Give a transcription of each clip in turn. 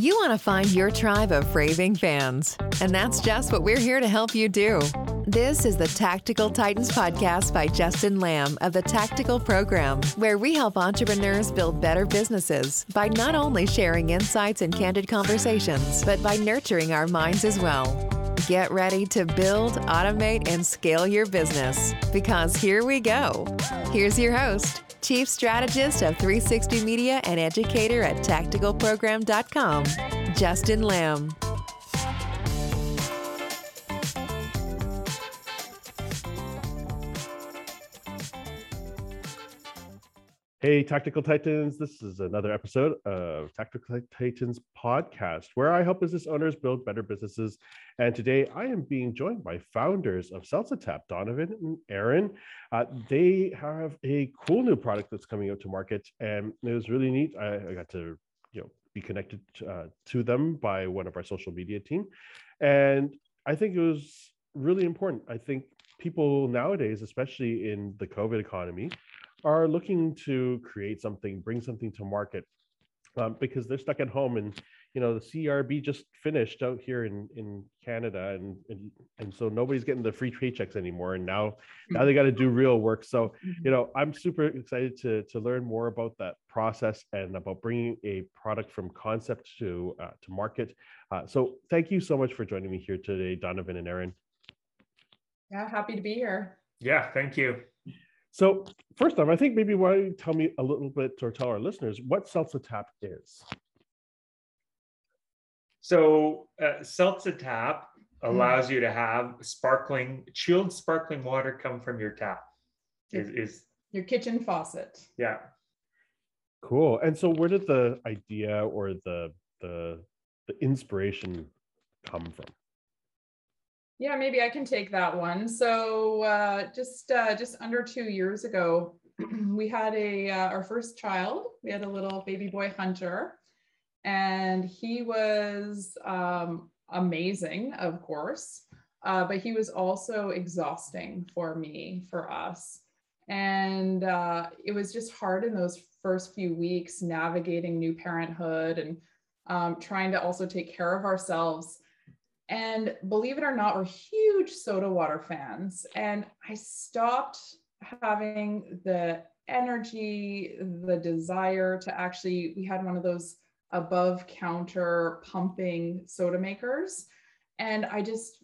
You want to find your tribe of raving fans, and that's just what we're here to help you do. This is the Tactical Titans podcast by Justin Lamb of the Tactical Program, where we help entrepreneurs build better businesses by not only sharing insights and candid conversations, but by nurturing our minds as well. Get ready to build, automate, and scale your business because here we go. Here's your host, Chief Strategist of 360 Media and educator at tacticalprogram.com, Justin Lamb. Hey, Tactical Titans. This is another episode of Tactical Titans podcast, where I help business owners build better businesses. And today I am being joined by founders of Seltza Donovan and Aaron. Uh, they have a cool new product that's coming out to market, and it was really neat. I, I got to you know be connected uh, to them by one of our social media team, and I think it was really important. I think people nowadays, especially in the COVID economy, are looking to create something, bring something to market um, because they're stuck at home and you know the CRB just finished out here in in Canada and and, and so nobody's getting the free paychecks anymore and now now they got to do real work so Mm-hmm. you know I'm super excited to to learn more about that process and about bringing a product from concept to uh, to market uh, so thank you so much for joining me here today Donovan and Aaron Yeah, happy to be here. Yeah, thank you. So first off I think maybe why don't you tell me a little bit or tell our listeners what Seltza Tap is So, uh, Seltza Tap allows you to have sparkling, chilled sparkling water come from your tap. Is, is Your kitchen faucet. yeah. Cool. And so where did the idea or the the the inspiration come from? Yeah, maybe I can take that one. So uh, just uh, just under two years ago, we had a uh, our first child. We had a little baby boy Hunter, and he was um, amazing, of course, uh, but he was also exhausting for me, for us. And uh, it was just hard in those first few weeks navigating new parenthood and um, trying to also take care of ourselves. And believe it or not, we're huge soda water fans. And I stopped having the energy, the desire to actually, we had one of those above counter pumping soda makers. And I just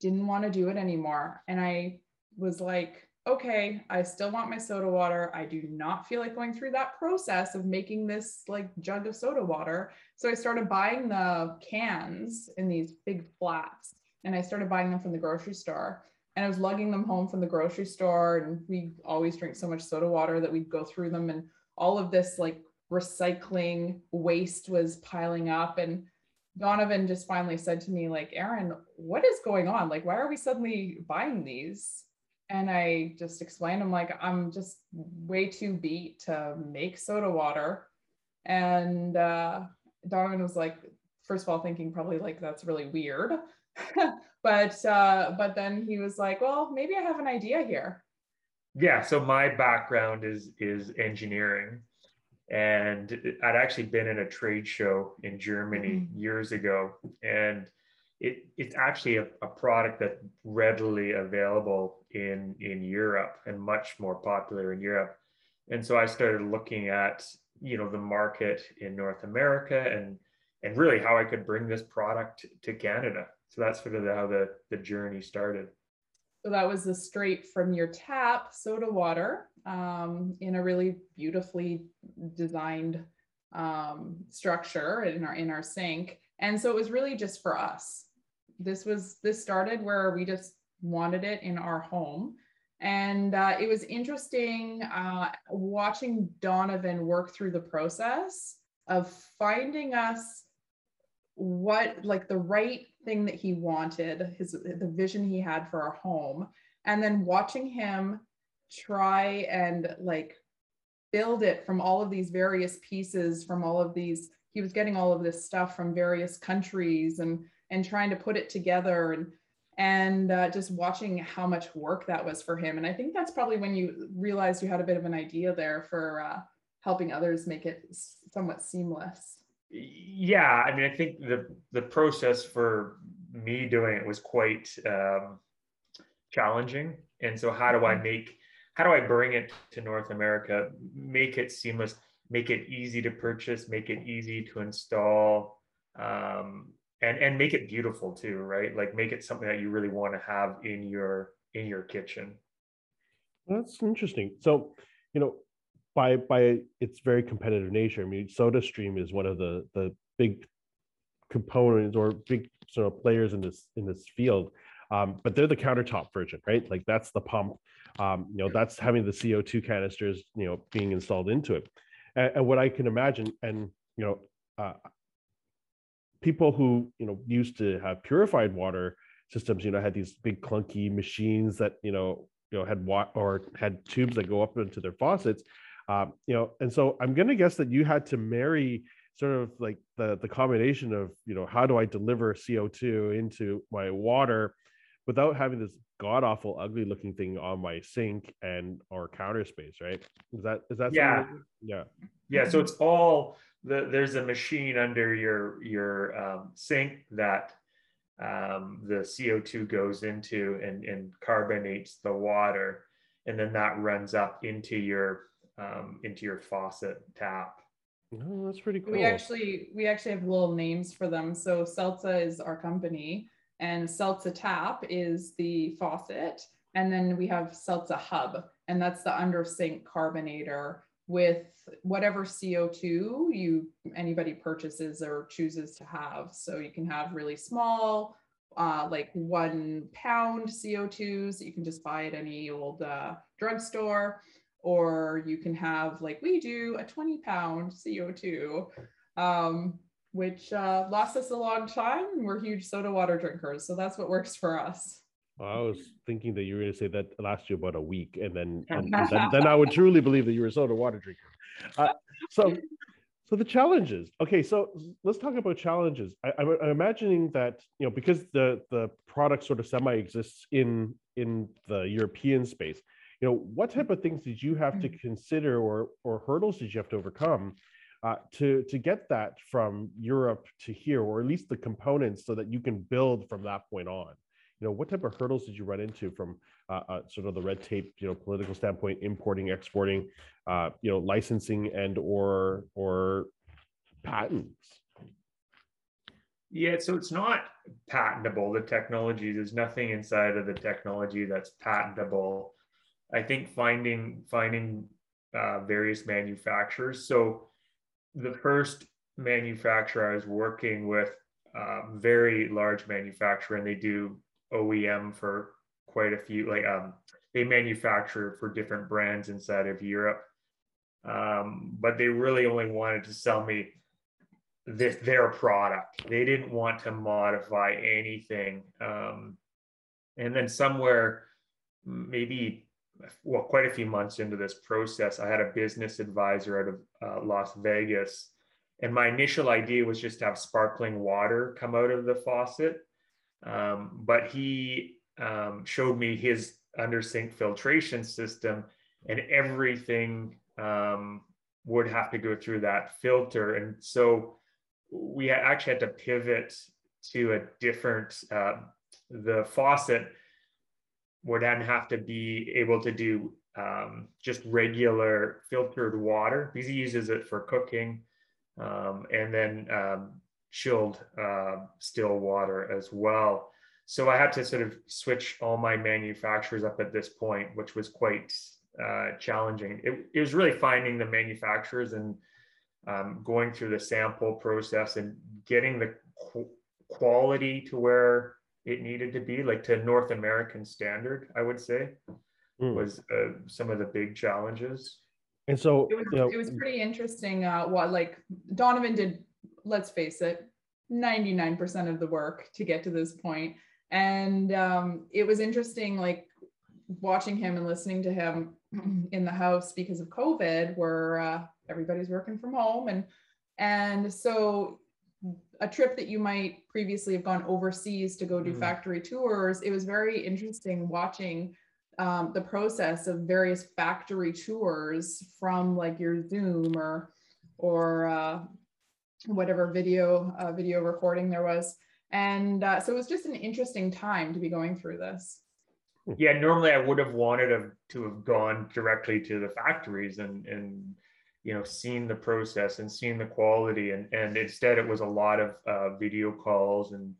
didn't want to do it anymore. And I was like, okay, I still want my soda water. I do not feel like going through that process of making this like jug of soda water. So I started buying the cans in these big flats and I started buying them from the grocery store. And I was lugging them home from the grocery store. And we always drink so much soda water that we'd go through them. And all of this like recycling waste was piling up. And Donovan just finally said to me, like, Aaron, what is going on? Like, why are we suddenly buying these? And I just explained, I'm like, I'm just way too beat to make soda water. And uh, Donovan was like, first of all, thinking probably like that's really weird. but uh, but then he was like, well, maybe I have an idea here. Yeah. So my background is is engineering. And I'd actually been in a trade show in Germany years ago. And it, it's actually a, a product that's readily available in, in Europe and much more popular in Europe. And so I started looking at, you know, the market in North America and and really how I could bring this product to Canada. So that's sort of how the, the journey started. So that was the straight from your tap soda water um, in a really beautifully designed um, structure in our in our sink. And so it was really just for us. This was this started where we just wanted it in our home. And uh, it was interesting uh, watching Donovan work through the process of finding us what like the right thing that he wanted his the vision he had for our home and then watching him try and like build it from all of these various pieces from all of these he was getting all of this stuff from various countries and and trying to put it together and and uh, just watching how much work that was for him and i think that's probably when you realized you had a bit of an idea there for uh, helping others make it somewhat seamless yeah, I mean, I think the the process for me doing it was quite um, challenging. And so, how do I mm-hmm. make how do I bring it to North America, make it seamless, make it easy to purchase, make it easy to install, um, and and make it beautiful too, right? Like make it something that you really want to have in your in your kitchen. That's interesting. So, you know, by by its very competitive nature, I mean, SodaStream is one of the the big components or big sort of players in this in this field. Um, but they're the countertop version, right? Like that's the pump. Um, you know, that's having the CO2 canisters, you know, being installed into it. And, and what I can imagine, and you know, uh, people who you know used to have purified water systems, you know, had these big clunky machines that you know, you know, had wa- or had tubes that go up into their faucets um, you know and so i'm going to guess that you had to marry sort of like the the combination of you know how do i deliver co2 into my water without having this god awful ugly looking thing on my sink and or counter space right? Is that is that yeah. yeah yeah so it's all the, there's a machine under your your um, sink that um, the co2 goes into and, and carbonates the water and then that runs up into your um, into your faucet tap. Oh, that's pretty cool. We actually we actually have little names for them. So Seltza is our company, and Seltza Tap is the faucet, and then we have Seltza Hub, and that's the under sink carbonator with whatever CO2 you anybody purchases or chooses to have. So you can have really small, uh, like one pound CO2s that you can just buy at any old uh, drugstore. Or you can have like we do a 20 pound co2 um, which uh, lasts us a long time. We're huge soda water drinkers so that's what works for us I was thinking that you were going to say that lasts you about a week, and then and then, then, I would truly believe that you were a soda water drinker. Uh, so, so the challenges. Okay, so let's talk about challenges. I, I'm, I'm imagining that you know because the the product sort of semi exists in in the European space you know what type of things did you have to mm. consider or or hurdles did you have to overcome uh, to to get that from Europe to here, or at least the components, so that you can build from that point on. You know, what type of hurdles did you run into from uh, uh, sort of the red tape, you know, political standpoint, importing, exporting, uh, you know, licensing and or or patents? Yeah, so it's not patentable. The technology, there's nothing inside of the technology that's patentable. I think finding finding uh, various manufacturers. So the first manufacturer I was working with, uh, very large manufacturer, and they do OEM for quite a few. Like um, they manufacture for different brands inside of Europe, um, but they really only wanted to sell me this, their product. They didn't want to modify anything. Um, and then somewhere, maybe well, quite a few months into this process, I had a business advisor out of uh, Las Vegas. And my initial idea was just to have sparkling water come out of the faucet. Um, but he um, showed me his under sink filtration system, and everything um, would have to go through that filter. And so we actually had to pivot to a different, uh, the faucet would then have to be able to do um, just regular filtered water because he uses it for cooking um, and then um, chilled uh, still water as well. So I had to sort of switch all my manufacturers up at this point, which was quite uh, challenging. It, it, was really finding the manufacturers and um, going through the sample process and getting the qu- quality to where it needed to be, like to North American standard, I would say, mm. was uh, some of the big challenges. And so it was, you know, it was pretty interesting. Uh, what like Donovan did, let's face it, 99% of the work to get to this point. And um, it was interesting, like watching him and listening to him in the house because of COVID, where uh, everybody's working from home. And and so a trip that you might previously have gone overseas to go do mm. factory tours, it was very interesting watching um, the process of various factory tours from like your Zoom or or uh, whatever video uh, video recording there was. And uh, so it was just an interesting time to be going through this. Yeah, normally I would have wanted to, to have gone directly to the factories and and you know seen the process and seen the quality and and instead it was a lot of uh, video calls and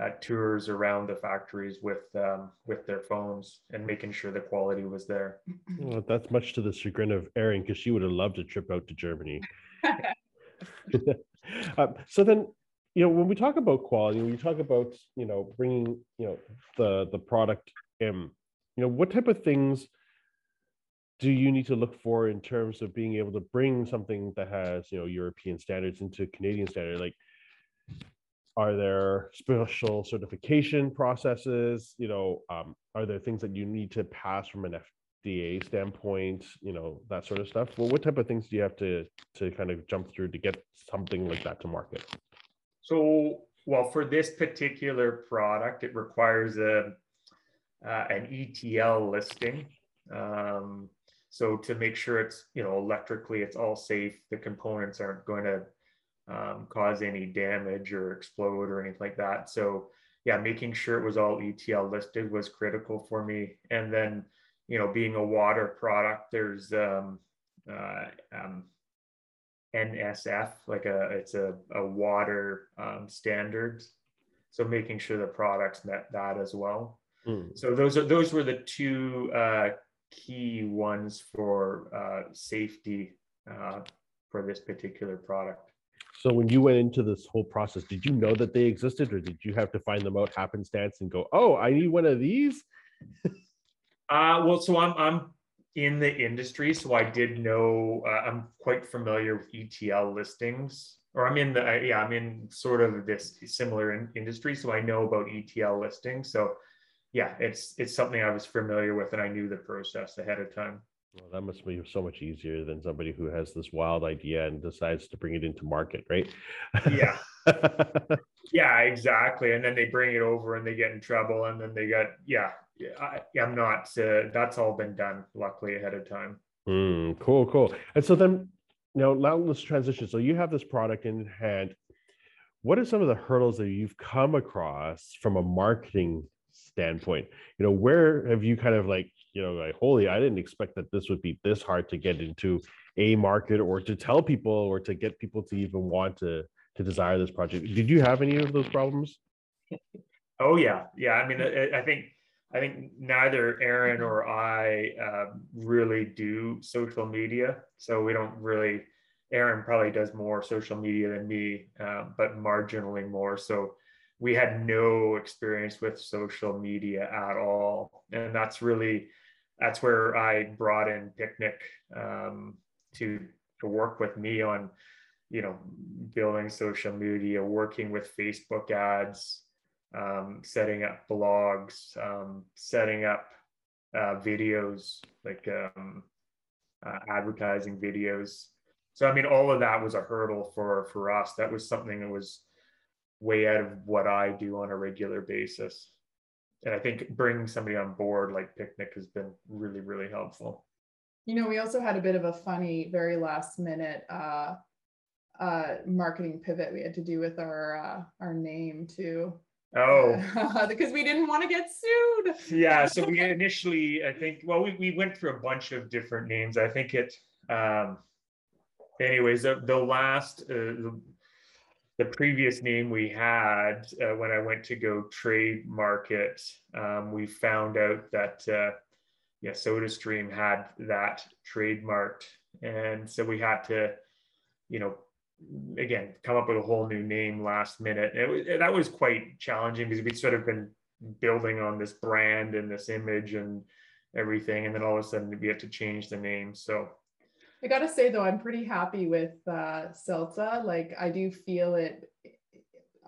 uh, tours around the factories with um, with their phones and making sure the quality was there. Well, that's much to the chagrin of Erin because she would have loved a trip out to Germany. um, so then, you know, when we talk about quality, when we talk about you know bringing you know the the product in, you know, what type of things do you need to look for in terms of being able to bring something that has you know European standards into Canadian standard? Like, are there special certification processes? You know, um, are there things that you need to pass from an FDA standpoint? You know, that sort of stuff. Well, what type of things do you have to to kind of jump through to get something like that to market? So, well, for this particular product, it requires a uh, an ETL listing. Um, so to make sure it's you know electrically it's all safe, the components aren't going to um, cause any damage or explode or anything like that. So yeah, making sure it was all ETL listed was critical for me. And then you know being a water product, there's um, uh, um, NSF, like a it's a, a water um, standards. So making sure the products met that as well. Mm. So those are those were the two uh, key ones for uh, safety uh, for this particular product. So when you went into this whole process, did you know that they existed, or did you have to find them out happenstance and go, "Oh, I need one of these"? uh, well, so I'm I'm in the industry, so I did know. Uh, I'm quite familiar with ETL listings, or I'm in the uh, yeah, I'm in sort of this similar in, industry, so I know about ETL listings. So yeah, it's it's something I was familiar with and I knew the process ahead of time. Well, that must be so much easier than somebody who has this wild idea and decides to bring it into market, right? Yeah. yeah, exactly. And then they bring it over and they get in trouble, and then they got yeah. I, am not. Uh, that's all been done luckily ahead of time. Mm, cool, cool. And so then, now let's transition. So you have this product in hand. What are some of the hurdles that you've come across from a marketing standpoint you know where have you kind of like you know like holy i didn't expect that this would be this hard to get into a market or to tell people or to get people to even want to to desire this project did you have any of those problems oh yeah yeah i mean i, I think i think neither Aaron or i uh, really do social media. So we don't really Aaron probably does more social media than me uh, but marginally more. So we had no experience with social media at all. And that's really that's where i brought in picnic um, to to work with me on you know building social media working with facebook ads um, setting up blogs um, setting up uh, videos like um, uh, advertising videos so i mean all of that was a hurdle for for us that was something that was way out of what I do on a regular basis. And I think bringing somebody on board like Picnic has been really, really helpful. You know, we also had a bit of a funny, very last minute uh, uh, marketing pivot we had to do with our uh, our name too. Oh, because we didn't want to get sued. Yeah, so we initially, I think, well, we, we went through a bunch of different names. I think it, um, anyways, the, the last, uh, the, the previous name we had uh, when I went to go trade market, um, we found out that uh, yeah, SodaStream had that trademarked, and so we had to, you know, again come up with a whole new name last minute. It was, that was quite challenging because we'd sort of been building on this brand and this image and everything, and then all of a sudden we had to change the name. So I gotta say though, I'm pretty happy with uh, Seltza. Like I do feel it.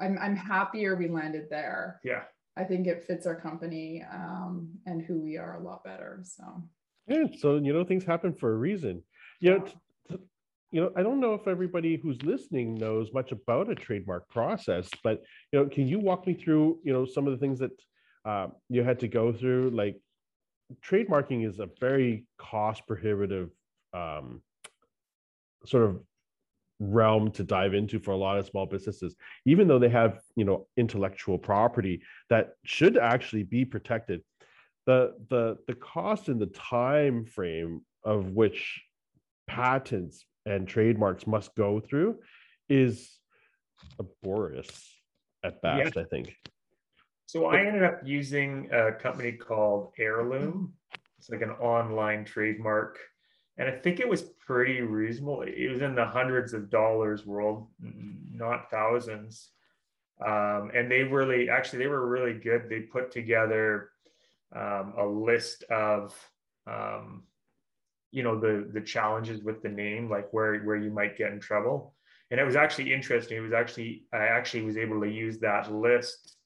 I'm I'm happier we landed there. Yeah. I think it fits our company um, and who we are a lot better. So. Yeah. So you know things happen for a reason. You know, t- t- you know, I don't know if everybody who's listening knows much about a trademark process, but you know, can you walk me through you know some of the things that uh, you had to go through? Like, trademarking is a very cost prohibitive um, sort of realm to dive into for a lot of small businesses even though they have you know intellectual property that should actually be protected the the the cost and the time frame of which patents and trademarks must go through is laborious at best yeah. i think so i ended up using a company called heirloom it's like an online trademark and I think it was pretty reasonable. It was in the hundreds of dollars world, not thousands. Um, and they really, actually, they were really good. They put together um, a list of, um, you know, the the challenges with the name, like where where you might get in trouble. And it was actually interesting. It was actually I actually was able to use that list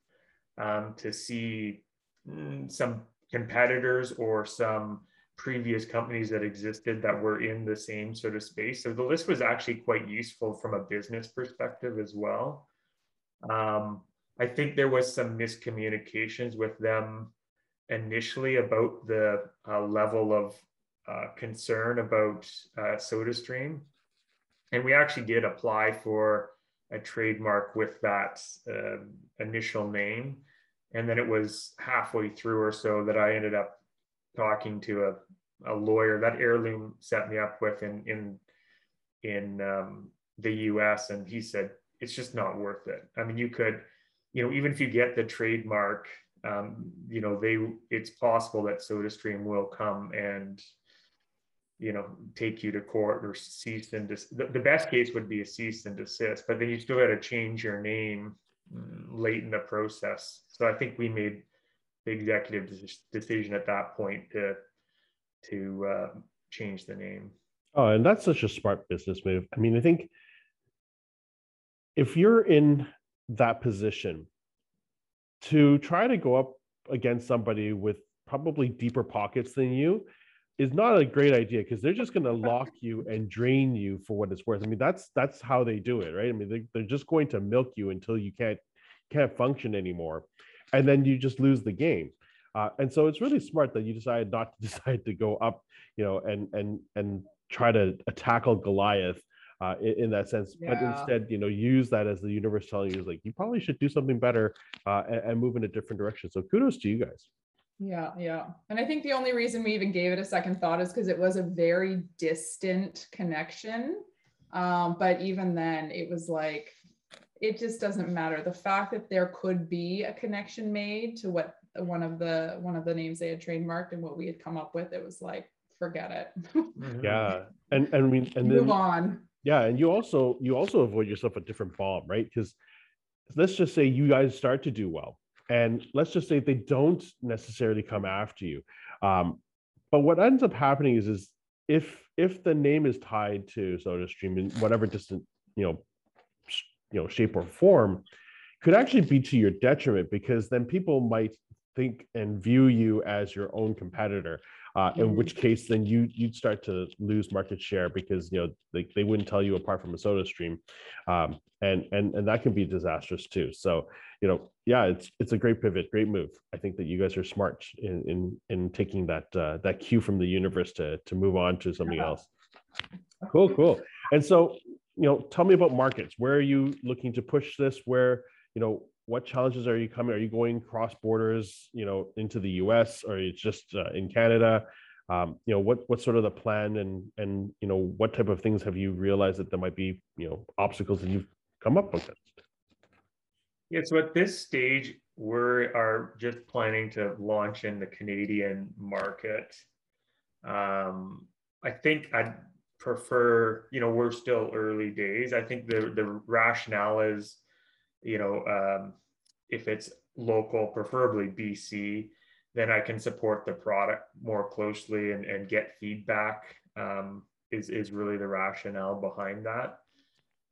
um, to see mm, some competitors or some previous companies that existed that were in the same sort of space. So the list was actually quite useful from a business perspective as well. Um, I think there was some miscommunications with them initially about the uh, level of uh, concern about uh, SodaStream. And we actually did apply for a trademark with that uh, initial name. And then it was halfway through or so that I ended up talking to a, a lawyer that heirloom set me up with in in in um, the US and he said it's just not worth it. I mean you could you know even if you get the trademark um, you know they it's possible that SodaStream will come and you know take you to court or cease and desist. The, the best case would be a cease and desist, but then you still got to change your name mm, late in the process. So I think we made the executive decision at that point to to uh, change the name. Oh, and that's such a smart business move. I mean, I think if you're in that position to try to go up against somebody with probably deeper pockets than you is not a great idea because they're just going to lock you and drain you for what it's worth. I mean, that's that's how they do it, right? I mean, they, they're just going to milk you until you can't can't function anymore and then you just lose the game. Uh, and so it's really smart that you decided not to decide to go up, you know, and and and try to tackle Goliath uh, in, in, that sense, yeah. but instead, you know, use that as the universe telling you is like you probably should do something better uh, and, and move in a different direction. So kudos to you guys. Yeah, yeah. And I think the only reason we even gave it a second thought is because it was a very distant connection. Um, but even then, it was like it just doesn't matter. The fact that there could be a connection made to what one of the one of the names they had trademarked and what we had come up with, it was like, forget it. Mm-hmm. yeah. And and I mean and move then, on. Yeah. And you also you also avoid yourself a different bomb, right? Because let's just say you guys start to do well. And let's just say they don't necessarily come after you. Um, but what ends up happening is is if if the name is tied to SodaStream in whatever distant, you know, you know shape or form could actually be to your detriment because then people might think and view you as your own competitor uh, in mm-hmm. which case then you you'd start to lose market share because you know they, they wouldn't tell you apart from a SodaStream um, and and and that can be disastrous too so you know yeah it's it's a great pivot great move i think that you guys are smart in in in taking that uh, that cue from the universe to to move on to something else cool cool and so you know, tell me about markets. Where are you looking to push this? Where, you know, what challenges are you coming? Are you going cross borders, you know, into the U.S. or it's just uh, in Canada? Um, you know, what what's sort of the plan, and and you know, what type of things have you realized that there might be, you know, obstacles that you've come up with? Yeah, so at this stage, we are just planning to launch in the Canadian market. Um, I think I'd prefer, you know, we're still early days. I think the the rationale is, you know, um, if it's local, preferably BC, then I can support the product more closely and, and get feedback. Um, is is really the rationale behind that.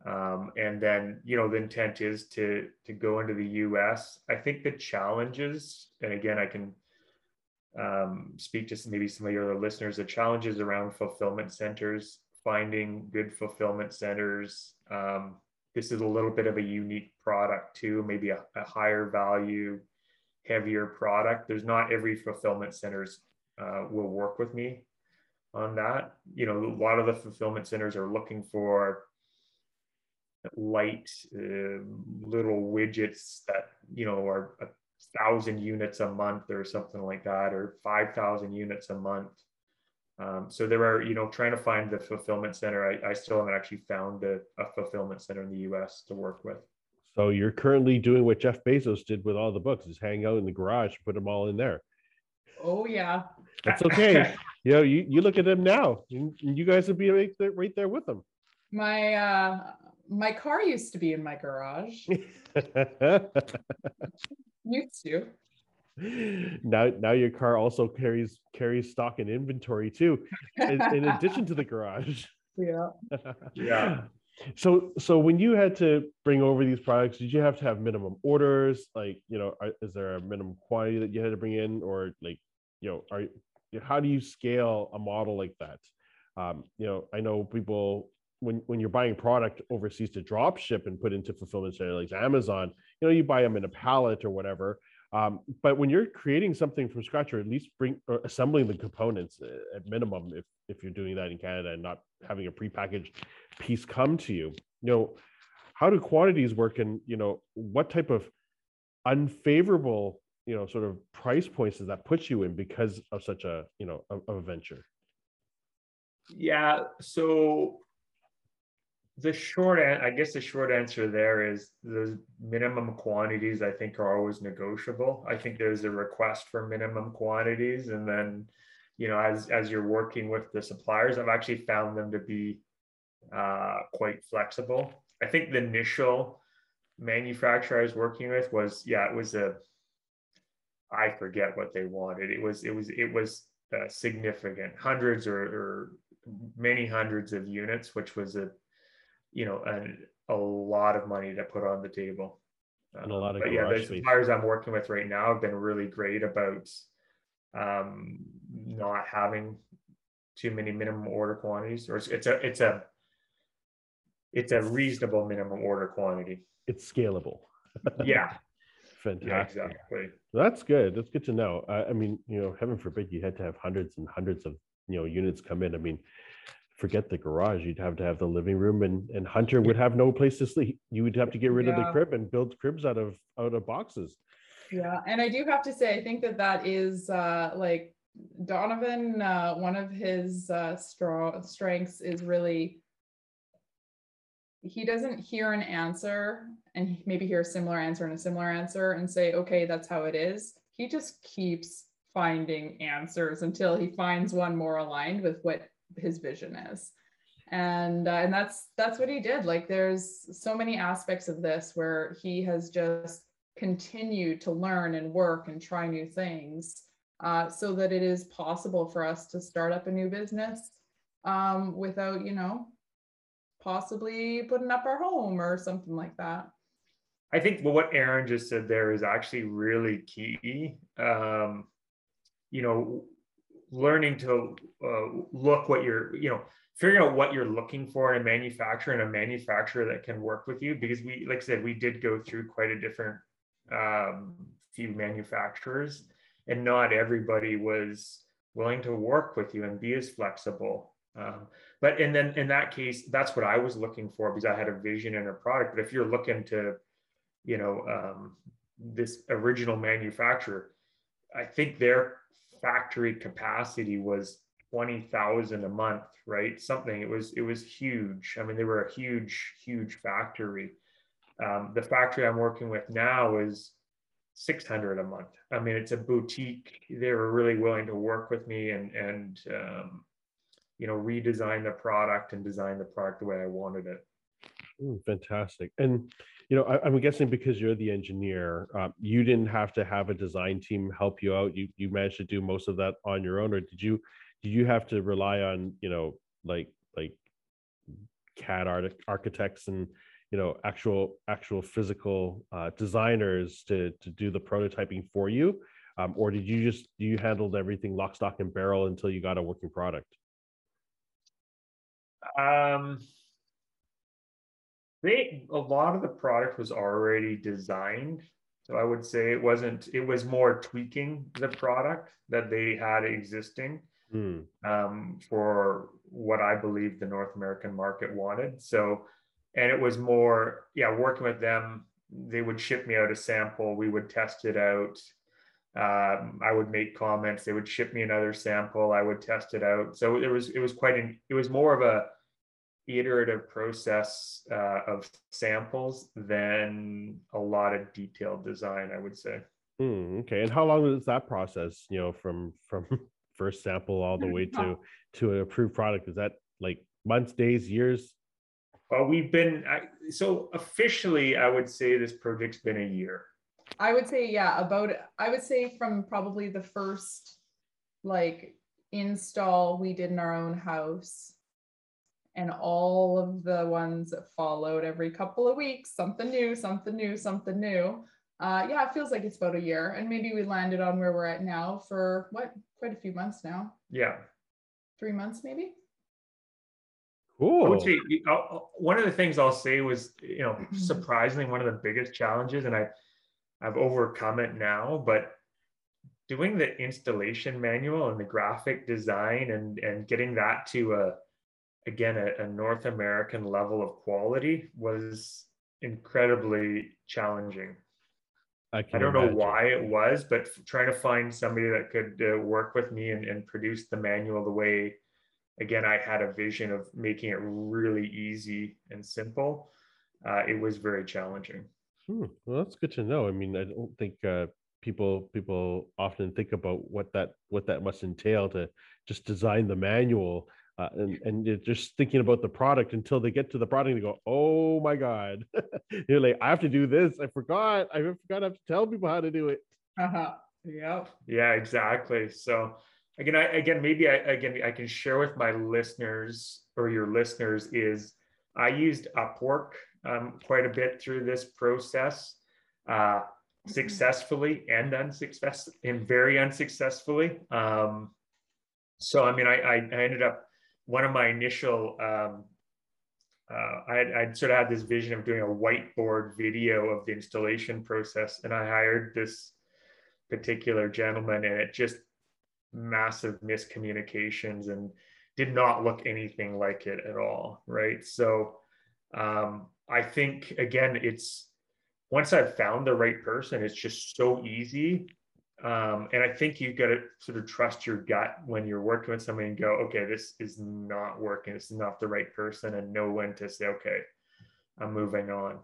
Um, and then, you know, the intent is to to go into the U.S. I think the challenges, and again, I can um, speak to maybe some of your other listeners, the challenges around fulfillment centers, finding good fulfillment centers. Um, this is a little bit of a unique product too, maybe a, a higher value, heavier product. There's not every fulfillment centers uh, will work with me on that. You know, a lot of the fulfillment centers are looking for light uh, little widgets that you know are a thousand units a month or something like that, or five thousand units a month. Um, so there are, you know, trying to find the fulfillment center. I, I still haven't actually found a, a fulfillment center in the U.S. to work with. So you're currently doing what Jeff Bezos did with all the books: is hang out in the garage, put them all in there. Oh yeah. That's okay. you know, you, you look at them now, and you guys would be right there, right there with them. My uh my car used to be in my garage. used to. Now, now your car also carries carries stock and inventory too, in, in addition to the garage. Yeah. Yeah. So, so when you had to bring over these products, did you have to have minimum orders? Like, you know, are, is there a minimum quantity that you had to bring in, or like, you know, are how do you scale a model like that? Um, you know, I know people when when you're buying product overseas to drop ship and put into fulfillment center like Amazon, you know, you buy them in a pallet or whatever. Um, but when you're creating something from scratch, or at least bring or assembling the components uh, at minimum, if if you're doing that in Canada and not having a prepackaged piece come to you, you know, how do quantities work, and you know, what type of unfavorable, you know, sort of price points does that put you in because of such a you know a, a venture? Yeah. So the short an- i guess the short answer there is the minimum quantities i think are always negotiable. I think there's a request for minimum quantities and then you know as as you're working with the suppliers i've actually found them to be uh, quite flexible. I think the initial manufacturer i was working with was yeah it was a i forget what they wanted. It was it was it was uh, significant hundreds or, or many hundreds of units which was a you know, and a lot of money to put on the table. And a lot of but yeah, the suppliers I'm working with right now have been really great about um, not having too many minimum order quantities, or it's, it's a it's a it's a reasonable minimum order quantity. It's scalable. yeah. Fantastic. Yeah, exactly. That's good. That's good to know. Uh, I mean, you know, heaven forbid you had to have hundreds and hundreds of you know units come in. I mean, forget the garage. You'd have to have the living room, and and Hunter would have no place to sleep. You would have to get rid yeah. of the crib and build cribs out of out of boxes. Yeah, and I do have to say, I think that that is uh, like Donovan. Uh, one of his uh, strong strengths is really he doesn't hear an answer and maybe hear a similar answer and a similar answer and say, okay, that's how it is. He just keeps finding answers until he finds one more aligned with what his vision is. And uh, and that's that's what he did. Like there's so many aspects of this where he has just continued to learn and work and try new things uh, so that it is possible for us to start up a new business um, without you know possibly putting up our home or something like that. I think well, what aaron just said there is actually really key. Um, you know learning to uh, look what you're, you know, figuring out what you're looking for in a manufacturer and a manufacturer that can work with you. Because we, like I said, we did go through quite a different um, few manufacturers, and not everybody was willing to work with you and be as flexible. Um, but and then in that case, that's what I was looking for because I had a vision and a product. But if you're looking to, you know, um, this original manufacturer, I think they're factory capacity was 20,000 a month, right? Something it was it was huge. I mean, they were a huge huge factory. Um, the factory I'm working with now is 600 a month. I mean, it's a boutique. They were really willing to work with me and and um, you know redesign the product and design the product the way I wanted it. Ooh, fantastic. And you know, I, am guessing because you're the engineer, uh, you didn't have to have a design team help you out. You you managed to do most of that on your own, or did you did you have to rely on you know like like CAD art, architects and you know actual actual physical uh, designers to to do the prototyping for you, um, or did you just you handled everything lock, stock, and barrel until you got a working product? Um they a lot of the product was already designed so i would say it wasn't it was more tweaking the product that they had existing mm. um, for what i believe the north american market wanted. So and it was more yeah working with them they would ship me out a sample we would test it out. Um, i would make comments they would ship me another sample i would test it out. So it was it was quite an it was more of a iterative process uh, of samples than a lot of detailed design i would say Hmm, okay, and how long is that process? You know, from from first sample all the way to to an approved product? Is that like months, days, years? Well, we've been I, so officially. I would say this project's been a year. I would say yeah, about I would say from probably the first like install we did in our own house and all of the ones that followed every couple of weeks something new something new something new uh, yeah, it feels like it's about a year, and maybe we landed on where we're at now for what quite a few months now. Yeah, three months maybe. Cool. I would say one of the things I'll say was, you know, surprisingly one of the biggest challenges, and I, I've overcome it now, but doing the installation manual and the graphic design and and getting that to a again a, a North American level of quality was incredibly challenging. I, I don't imagine. know why it was, but trying to find somebody that could uh, work with me and, and produce the manual the way, again, I had a vision of making it really easy and simple. Uh, it was very challenging. Hmm. Well, that's good to know. I mean, I don't think uh, people people often think about what that what that must entail to just design the manual uh, and and you're just thinking about the product until they get to the product and go, oh my god, you're like, I have to do this. I forgot. I forgot. I have to tell people how to do it. Uh-huh. Yeah. Yeah. Exactly. So again, I again maybe I again I can share with my listeners or your listeners is I used Upwork um, quite a bit through this process. Uh, successfully and unsuccessfully and very unsuccessfully um, so i mean I, I ended up one of my initial um, uh, I sort of had this vision of doing a whiteboard video of the installation process, and I hired this particular gentleman, and it just massive miscommunications and did not look anything like it at all. Right. So um, I think again, it's once I've found the right person, it's just so easy um, and I think you've got to sort of trust your gut when you're working with somebody and go, okay, this is not working. This is not the right person, and know when to say, okay, I'm moving on.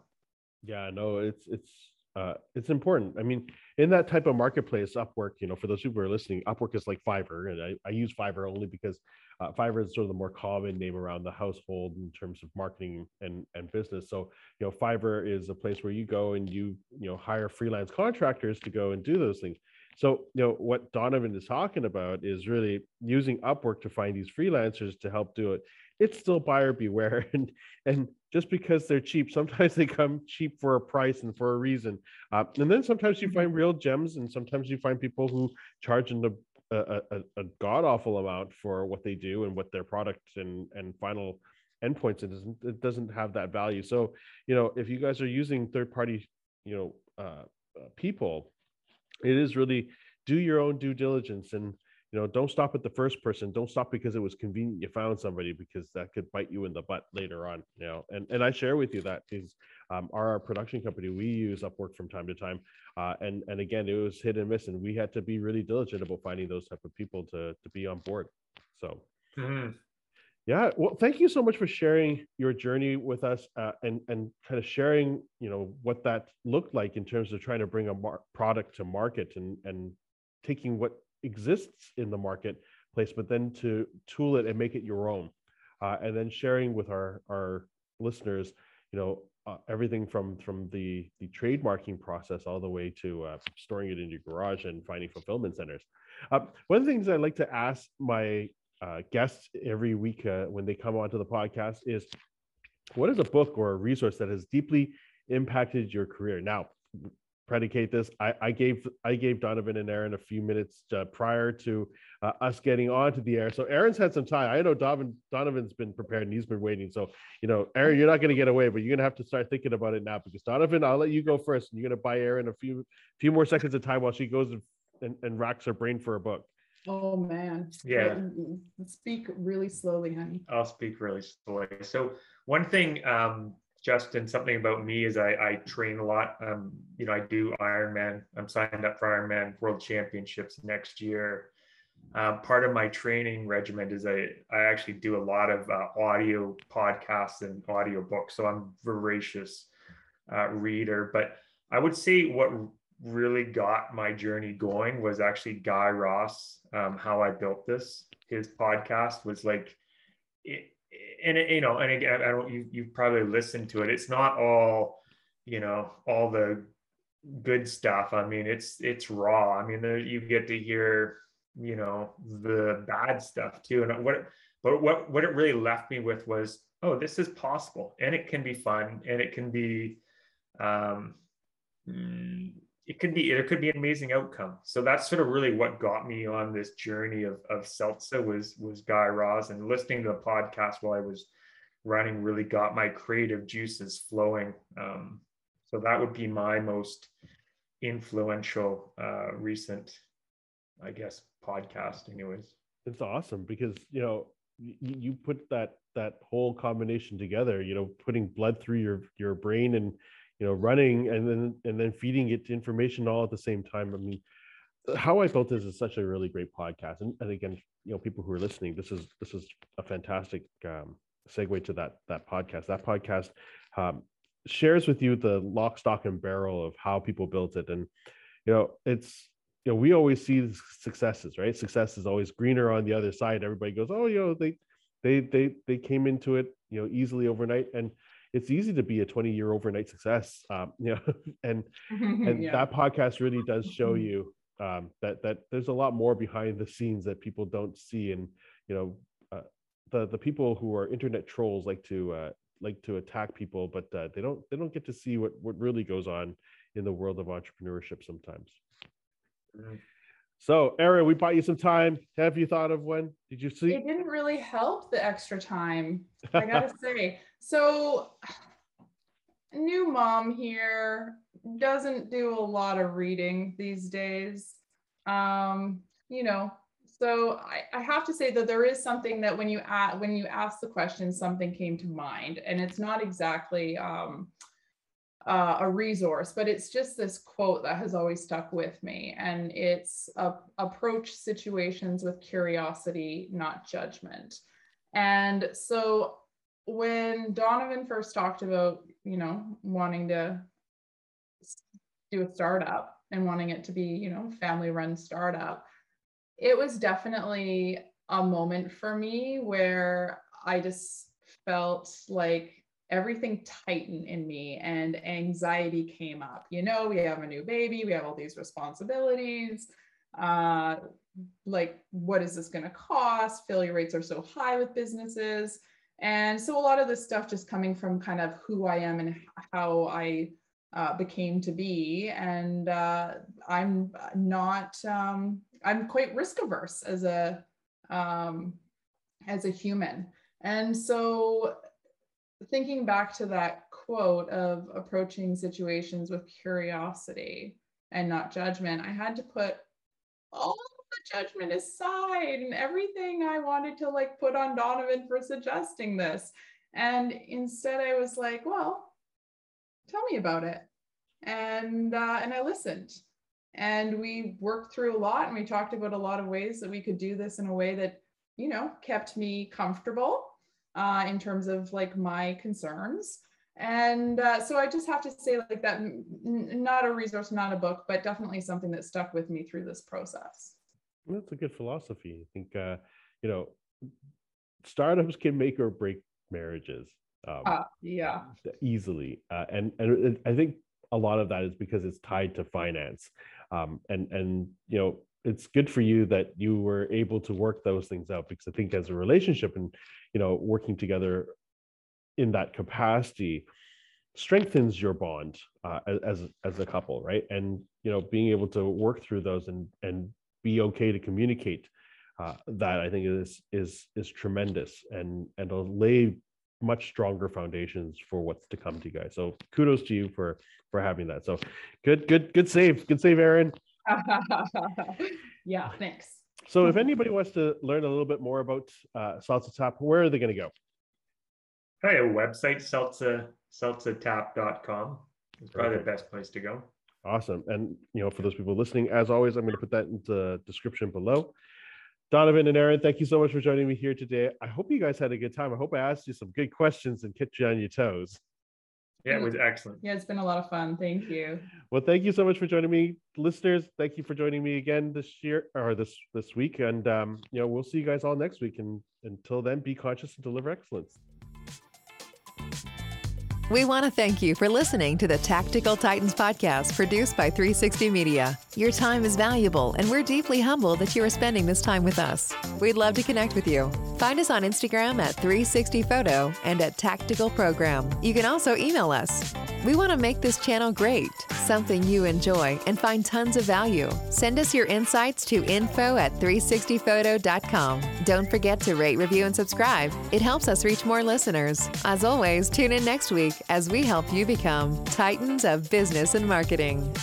Yeah, no, it's it's uh, it's important. I mean, in that type of marketplace, Upwork, you know, for those who are listening, Upwork is like Fiverr, and I, I use Fiverr only because uh, Fiverr is sort of the more common name around the household in terms of marketing and and business. So, you know, Fiverr is a place where you go and you you know hire freelance contractors to go and do those things. So, you know, what Donovan is talking about is really using Upwork to find these freelancers to help do it. It's still buyer beware. And and just because they're cheap, sometimes they come cheap for a price and for a reason. Uh, and then sometimes you find real gems, and sometimes you find people who charge in the a, a, a god awful amount for what they do and what their product and and final endpoints it doesn't it doesn't have that value so you know if you guys are using third party you know uh, uh, people it is really do your own due diligence and you know don't stop at the first person. Don't stop because it was convenient you found somebody because that could bite you in the butt later on you know and and i share with you that is um, our production company. We use upwork from time to time uh, and and again it was hit and miss and we had to be really diligent about finding those type of people to to be on board. So mm-hmm. Yeah, well, thank you so much for sharing your journey with us uh, and and kind of sharing, you know, what that looked like in terms of trying to bring a mar- product to market and and taking what exists in the marketplace, but then to tool it and make it your own, uh, and then sharing with our our listeners, you know, uh, everything from from the the trademarking process all the way to uh, storing it in your garage and finding fulfillment centers. Uh, one of the things I like to ask my uh, guests every week uh, when they come onto the podcast is what is a book or a resource that has deeply impacted your career? Now predicate this I, I gave i gave donovan and aaron a few minutes uh, prior to uh, us getting onto the air. So aaron's had some time. I know donovan donovan's been prepared and he's been waiting. So you know aaron you're not going to get away but you're going to have to start thinking about it now because donovan i'll let you go first and you're going to buy aaron a few few more seconds of time while she goes and, and, and racks her brain for a book Oh man. Yeah. Speak really slowly, honey. I'll speak really slowly. So one thing um, Justin, something about me is I, I train a lot. Um, you know, I do Ironman. I'm signed up for Ironman World Championships next year. Um, part of my training regimen is I, I actually do a lot of uh, audio podcasts and audio books. So I'm voracious uh, reader. But I would say what really got my journey going was actually Guy Raz, Um, how I built this. His podcast was like, it, and it, you know, and again, I don't. You you probably listened to it. It's not all, you know, all the good stuff. I mean, it's it's raw. I mean, there, you get to hear, you know, the bad stuff too. And what, but what what it really left me with was, oh, this is possible, and it can be fun, and it can be, um, mm, it could be it could be an amazing outcome. So that's sort of really what got me on this journey of of Seltza was was Guy Raz and listening to the podcast while I was running really got my creative juices flowing. Um, so that would be my most influential uh, recent, I guess, podcast. Anyways, it's awesome because you know you, you put that that whole combination together. You know, putting blood through your your brain and you know running and then and then feeding it information all at the same time. I mean how i built this is such a really great podcast. And, and again you know people who are listening this is this is a fantastic um, segue to that that podcast. That podcast um, shares with you the lock stock and barrel of how people built it. And you know it's you know we always see successes right? Success is always greener on the other side. Everybody goes oh you know they they they they came into it you know easily overnight. And it's easy to be a 20 year overnight success um, you know and and yeah. that podcast really does show mm-hmm. you um, that that there's a lot more behind the scenes that people don't see and you know uh, the the people who are internet trolls like to uh, like to attack people but uh, they don't they don't get to see what what really goes on in the world of entrepreneurship sometimes mm-hmm. So, Erin, we bought you some time. Have you thought of when? Did you see? It didn't really help the extra time, I gotta say. So, new mom here doesn't do a lot of reading these days. Um, you know, so I, I have to say that there is something that when you ask, when you ask the question, something came to mind, and it's not exactly um, uh, a resource, but it's just this quote that has always stuck with me. And it's uh, approach situations with curiosity, not judgment. And so when Donovan first talked about, you know, wanting to do a startup and wanting it to be, you know, family run startup, it was definitely a moment for me where I just felt like everything tightened in me and anxiety came up. You know, we have a new baby, we have all these responsibilities. Uh, like, what is this going to cost? Failure rates are so high with businesses. And so, a lot of this stuff just coming from kind of who I am and how I uh, became to be. And uh, I'm not, um, I'm quite risk averse as a, um, as a human. And so thinking back to that quote of approaching situations with curiosity and not judgment, I had to put all the judgment aside and everything I wanted to like put on Donovan for suggesting this. And instead, I was like, well, tell me about it. And uh, and I listened, and we worked through a lot, and we talked about a lot of ways that we could do this in a way that you know kept me comfortable uh, in terms of like my concerns. And uh, so I just have to say like that, n- not a resource, not a book, but definitely something that stuck with me through this process. That's a good philosophy. I think, uh, you know, startups can make or break marriages. Um, uh, yeah. Easily. Uh, and, and I think a lot of that is because it's tied to finance. Um, and, and, you know, it's good for you that you were able to work those things out because I think as a relationship and you know working together in that capacity strengthens your bond uh, as as a couple, right? And you know being able to work through those and and be okay to communicate uh, that I think is is is tremendous and and will lay much stronger foundations for what's to come to you guys. So kudos to you for for having that. So good good good save good save, aaron yeah, thanks. So if anybody wants to learn a little bit more about uh, Seltza Tap, where are they going to go? Probably a website, seltza, seltzatap.com. It's probably the best place to go. Awesome. And, you know, for those people listening, as always, I'm going to put that into the description below. Donovan and Aaron, thank you so much for joining me here today. I hope you guys had a good time. I hope I asked you some good questions and kept you on your toes. Yeah, it was excellent. Yeah, it's been a lot of fun. Thank you. Well, thank you so much for joining me, listeners. Thank you for joining me again this year or this this week, and um, you know we'll see you guys all next week. And until then, be conscious and deliver excellence. We want to thank you for listening to the Tactical Titans podcast produced by 360 Media. Your time is valuable, and we're deeply humbled that you are spending this time with us. We'd love to connect with you. Find us on Instagram at 360photo and at Tactical Program. You can also email us. We want to make this channel great, something you enjoy and find tons of value. Send us your insights to info at 360photo.com. Don't forget to rate, review, and subscribe. It helps us reach more listeners. As always, tune in next week as we help you become Titans of Business and Marketing.